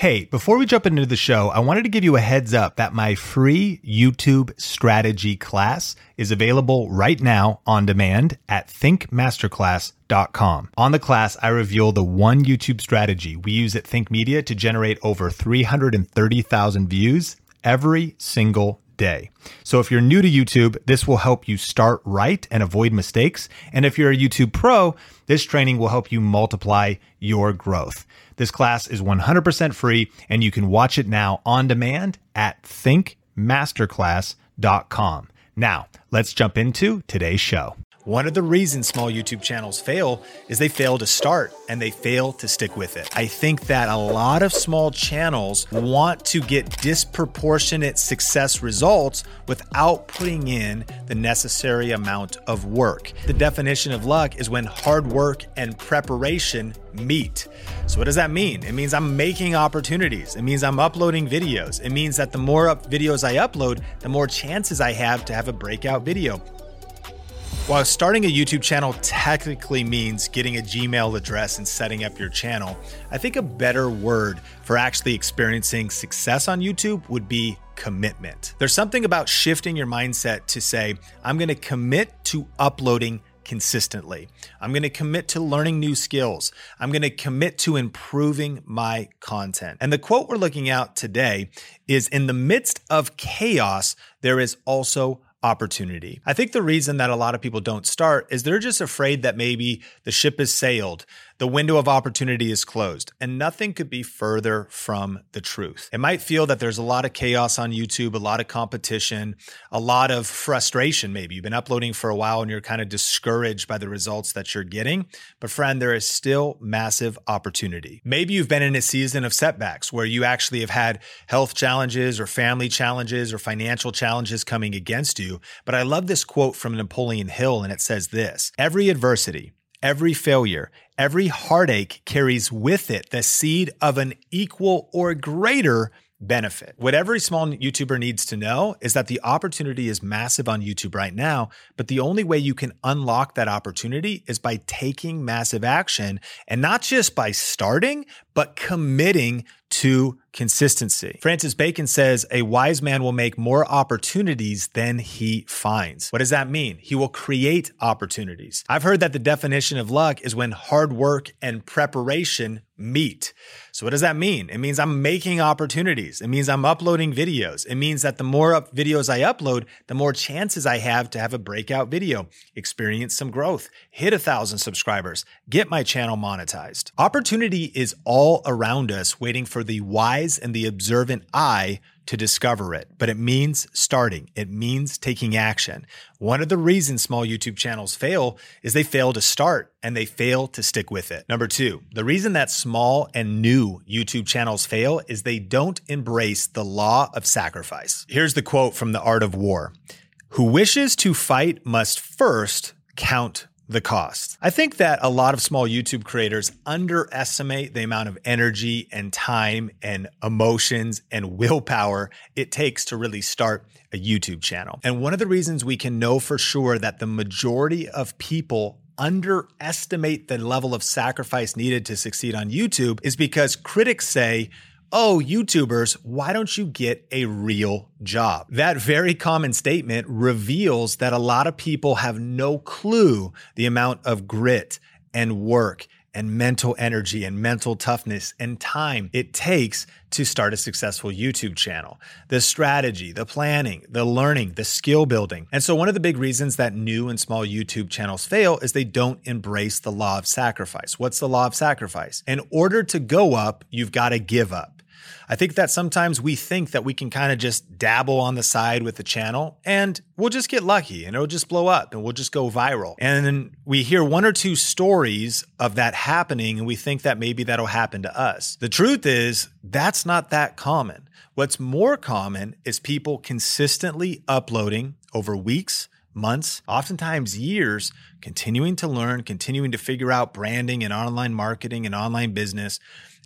Hey, before we jump into the show, I wanted to give you a heads up that my free YouTube strategy class is available right now on demand at thinkmasterclass.com. On the class, I reveal the one YouTube strategy we use at Think Media to generate over 330,000 views every single So if you're new to YouTube, this will help you start right and avoid mistakes. And if you're a YouTube pro, this training will help you multiply your growth. This class is 100% free and you can watch it now on demand at thinkmasterclass.com. Now, let's jump into today's show. One of the reasons small YouTube channels fail is they fail to start and they fail to stick with it. I think that a lot of small channels want to get disproportionate success results without putting in the necessary amount of work. The definition of luck is when hard work and preparation meet. So, what does that mean? It means I'm making opportunities. It means I'm uploading videos. It means that the more videos I upload, the more chances I have to have a breakout video. While starting a YouTube channel technically means getting a Gmail address and setting up your channel, I think a better word for actually experiencing success on YouTube would be commitment. There's something about shifting your mindset to say, I'm going to commit to uploading consistently. I'm going to commit to learning new skills. I'm going to commit to improving my content. And the quote we're looking at today is In the midst of chaos, there is also opportunity. I think the reason that a lot of people don't start is they're just afraid that maybe the ship has sailed, the window of opportunity is closed, and nothing could be further from the truth. It might feel that there's a lot of chaos on YouTube, a lot of competition, a lot of frustration. Maybe you've been uploading for a while and you're kind of discouraged by the results that you're getting. But, friend, there is still massive opportunity. Maybe you've been in a season of setbacks where you actually have had health challenges or family challenges or financial challenges coming against you. But I love this quote from Napoleon Hill, and it says this Every adversity, Every failure, every heartache carries with it the seed of an equal or greater benefit. What every small YouTuber needs to know is that the opportunity is massive on YouTube right now, but the only way you can unlock that opportunity is by taking massive action and not just by starting, but committing to consistency. Francis Bacon says a wise man will make more opportunities than he finds. What does that mean? He will create opportunities. I've heard that the definition of luck is when hard work and preparation meet. So what does that mean? It means I'm making opportunities. It means I'm uploading videos. It means that the more up videos I upload, the more chances I have to have a breakout video, experience some growth, hit a thousand subscribers, get my channel monetized. Opportunity is all around us waiting for the wise and the observant eye to discover it, but it means starting. It means taking action. One of the reasons small YouTube channels fail is they fail to start and they fail to stick with it. Number two, the reason that small and new YouTube channels fail is they don't embrace the law of sacrifice. Here's the quote from The Art of War Who wishes to fight must first count the cost. I think that a lot of small YouTube creators underestimate the amount of energy and time and emotions and willpower it takes to really start a YouTube channel. And one of the reasons we can know for sure that the majority of people underestimate the level of sacrifice needed to succeed on YouTube is because critics say Oh, YouTubers, why don't you get a real job? That very common statement reveals that a lot of people have no clue the amount of grit and work and mental energy and mental toughness and time it takes to start a successful YouTube channel. The strategy, the planning, the learning, the skill building. And so, one of the big reasons that new and small YouTube channels fail is they don't embrace the law of sacrifice. What's the law of sacrifice? In order to go up, you've got to give up. I think that sometimes we think that we can kind of just dabble on the side with the channel and we'll just get lucky and it'll just blow up and we'll just go viral. And then we hear one or two stories of that happening and we think that maybe that'll happen to us. The truth is, that's not that common. What's more common is people consistently uploading over weeks, months, oftentimes years, continuing to learn, continuing to figure out branding and online marketing and online business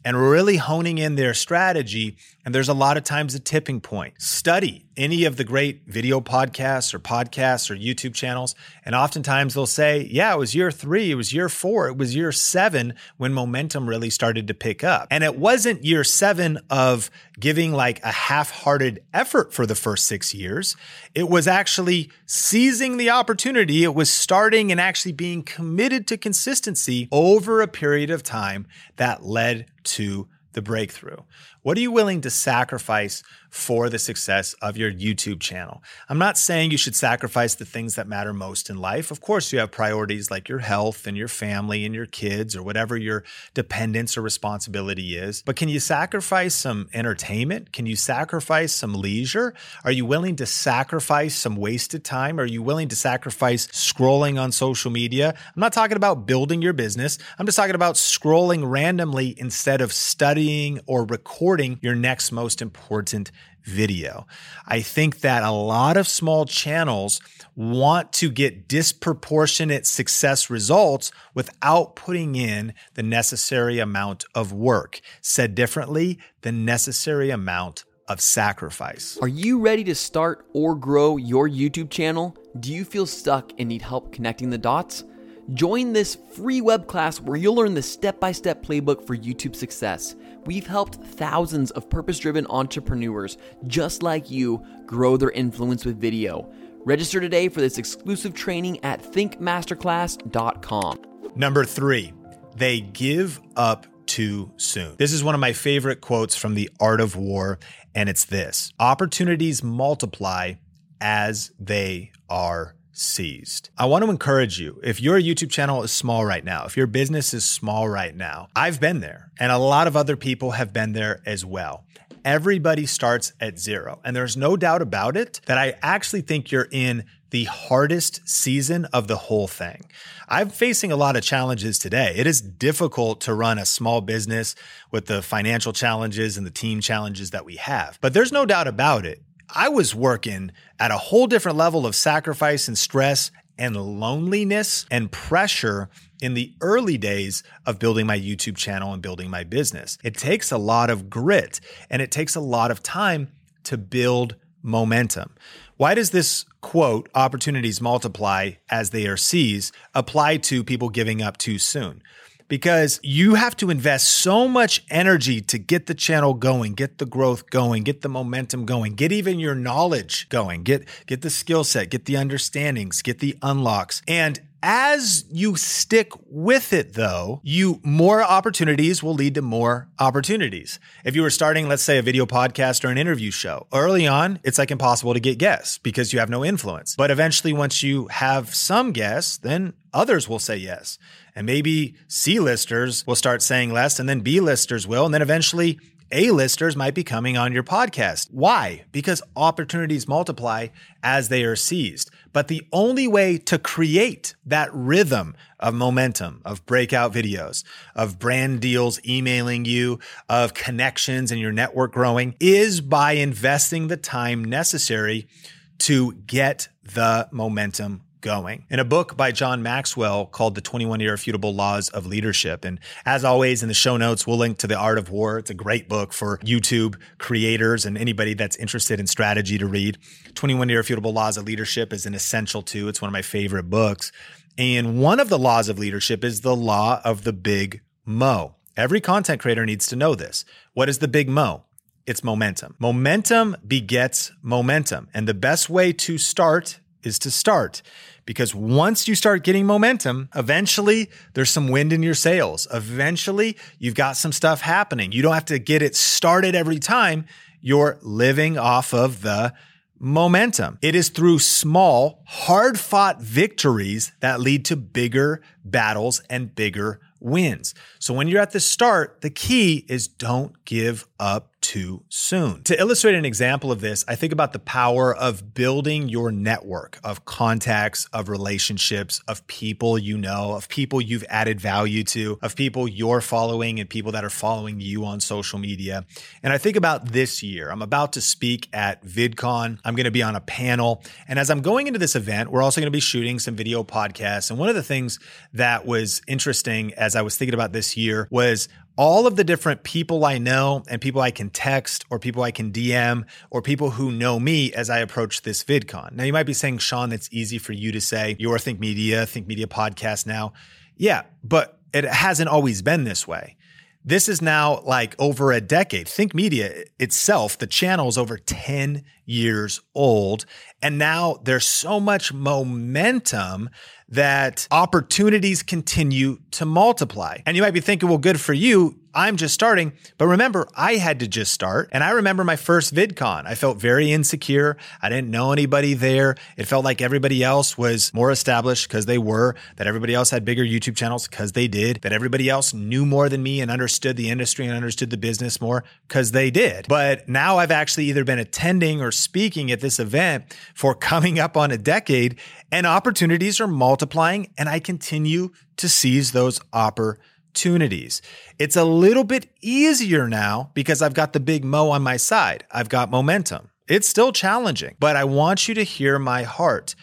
and really honing in their strategy. And there's a lot of times a tipping point. Study any of the great video podcasts or podcasts or YouTube channels. And oftentimes they'll say, yeah, it was year three, it was year four, it was year seven when momentum really started to pick up. And it wasn't year seven of giving like a half hearted effort for the first six years. It was actually seizing the opportunity. It was starting and actually being committed to consistency over a period of time that led to the breakthrough. What are you willing to sacrifice for the success of your YouTube channel? I'm not saying you should sacrifice the things that matter most in life. Of course, you have priorities like your health and your family and your kids or whatever your dependence or responsibility is. But can you sacrifice some entertainment? Can you sacrifice some leisure? Are you willing to sacrifice some wasted time? Are you willing to sacrifice scrolling on social media? I'm not talking about building your business. I'm just talking about scrolling randomly instead of studying or recording your next most important video. I think that a lot of small channels want to get disproportionate success results without putting in the necessary amount of work. Said differently, the necessary amount of sacrifice. Are you ready to start or grow your YouTube channel? Do you feel stuck and need help connecting the dots? Join this free web class where you'll learn the step by step playbook for YouTube success. We've helped thousands of purpose driven entrepreneurs just like you grow their influence with video. Register today for this exclusive training at thinkmasterclass.com. Number three, they give up too soon. This is one of my favorite quotes from The Art of War, and it's this Opportunities multiply as they are seized. I want to encourage you if your YouTube channel is small right now, if your business is small right now, I've been there and a lot of other people have been there as well. Everybody starts at zero. And there's no doubt about it that I actually think you're in the hardest season of the whole thing. I'm facing a lot of challenges today. It is difficult to run a small business with the financial challenges and the team challenges that we have. But there's no doubt about it. I was working at a whole different level of sacrifice and stress and loneliness and pressure in the early days of building my YouTube channel and building my business. It takes a lot of grit and it takes a lot of time to build momentum. Why does this quote, opportunities multiply as they are seized, apply to people giving up too soon? Because you have to invest so much energy to get the channel going, get the growth going, get the momentum going, get even your knowledge going, get get the skill set, get the understandings, get the unlocks. And as you stick with it though, you more opportunities will lead to more opportunities. If you were starting, let's say a video podcast or an interview show, early on, it's like impossible to get guests because you have no influence. But eventually, once you have some guests, then others will say yes. And maybe C listers will start saying less and then B listers will. And then eventually a-listers might be coming on your podcast. Why? Because opportunities multiply as they are seized. But the only way to create that rhythm of momentum, of breakout videos, of brand deals emailing you, of connections and your network growing is by investing the time necessary to get the momentum going. In a book by John Maxwell called The 21 Irrefutable Laws of Leadership. And as always, in the show notes, we'll link to The Art of War. It's a great book for YouTube creators and anybody that's interested in strategy to read. 21 Irrefutable Laws of Leadership is an essential too. It's one of my favorite books. And one of the laws of leadership is the law of the big mo. Every content creator needs to know this. What is the big mo? It's momentum. Momentum begets momentum. And the best way to start is to start because once you start getting momentum, eventually there's some wind in your sails. Eventually you've got some stuff happening. You don't have to get it started every time. You're living off of the momentum. It is through small, hard fought victories that lead to bigger battles and bigger wins. So when you're at the start, the key is don't give up too soon. To illustrate an example of this, I think about the power of building your network of contacts, of relationships, of people you know, of people you've added value to, of people you're following and people that are following you on social media. And I think about this year. I'm about to speak at VidCon. I'm going to be on a panel. And as I'm going into this event, we're also going to be shooting some video podcasts. And one of the things that was interesting as I was thinking about this year was all of the different people I know and people I can text or people I can DM or people who know me as I approach this VidCon. Now, you might be saying, Sean, that's easy for you to say. You're Think Media, Think Media podcast now. Yeah, but it hasn't always been this way. This is now like over a decade. Think Media itself, the channel is over 10 years old. And now there's so much momentum that opportunities continue to multiply. And you might be thinking, well, good for you. I'm just starting. But remember, I had to just start. And I remember my first VidCon. I felt very insecure. I didn't know anybody there. It felt like everybody else was more established because they were, that everybody else had bigger YouTube channels because they did, that everybody else knew more than me and understood the industry and understood the business more because they did. But now I've actually either been attending or speaking at this event for coming up on a decade and opportunities are multiplying and I continue to seize those opportunities. It's a little bit easier now because I've got the big mo on my side. I've got momentum. It's still challenging, but I want you to hear my heart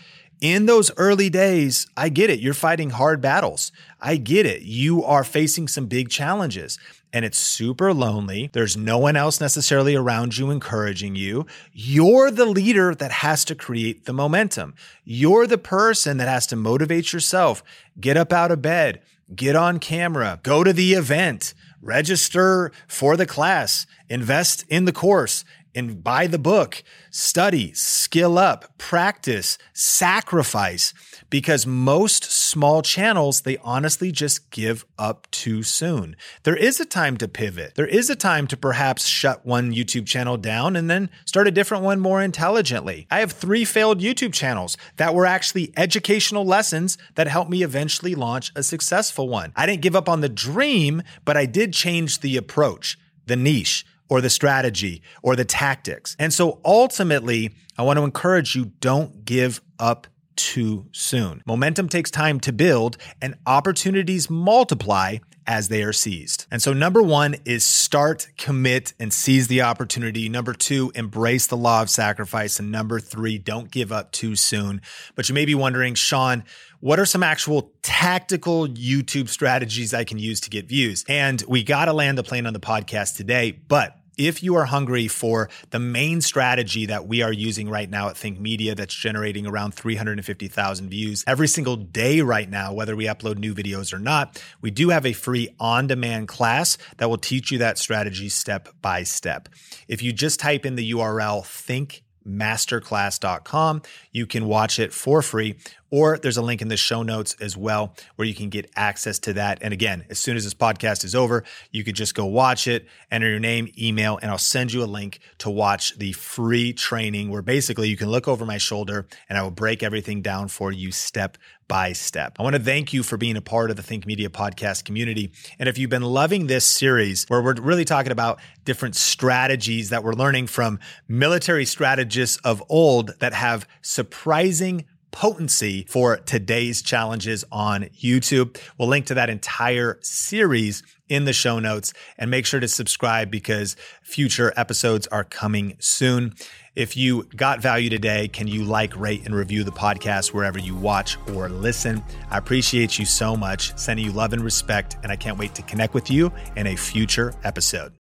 in those early days, I get it. You're fighting hard battles. I get it. You are facing some big challenges and it's super lonely. There's no one else necessarily around you encouraging you. You're the leader that has to create the momentum. You're the person that has to motivate yourself. Get up out of bed, get on camera, go to the event, register for the class, invest in the course, and buy the book, study, skill up, practice, sacrifice, because most small channels, they honestly just give up too soon. There is a time to pivot. There is a time to perhaps shut one YouTube channel down and then start a different one more intelligently. I have three failed YouTube channels that were actually educational lessons that helped me eventually launch a successful one. I didn't give up on the dream, but I did change the approach, the niche or the strategy or the tactics. And so ultimately, I want to encourage you don't give up too soon. Momentum takes time to build and opportunities multiply as they are seized. And so, number one is start, commit, and seize the opportunity. Number two, embrace the law of sacrifice. And number three, don't give up too soon. But you may be wondering, Sean, what are some actual tactical YouTube strategies I can use to get views? And we got to land the plane on the podcast today, but if you are hungry for the main strategy that we are using right now at Think Media that's generating around 350,000 views every single day right now, whether we upload new videos or not, we do have a free on demand class that will teach you that strategy step by step. If you just type in the URL think masterclass.com. You can watch it for free, or there's a link in the show notes as well where you can get access to that. And again, as soon as this podcast is over, you could just go watch it, enter your name, email, and I'll send you a link to watch the free training where basically you can look over my shoulder and I will break everything down for you step by step. I want to thank you for being a part of the Think Media podcast community. And if you've been loving this series where we're really talking about different strategies that we're learning from military strategists of old that have surprising potency for today's challenges on YouTube. We'll link to that entire series in the show notes and make sure to subscribe because future episodes are coming soon. If you got value today, can you like, rate, and review the podcast wherever you watch or listen? I appreciate you so much, sending you love and respect, and I can't wait to connect with you in a future episode.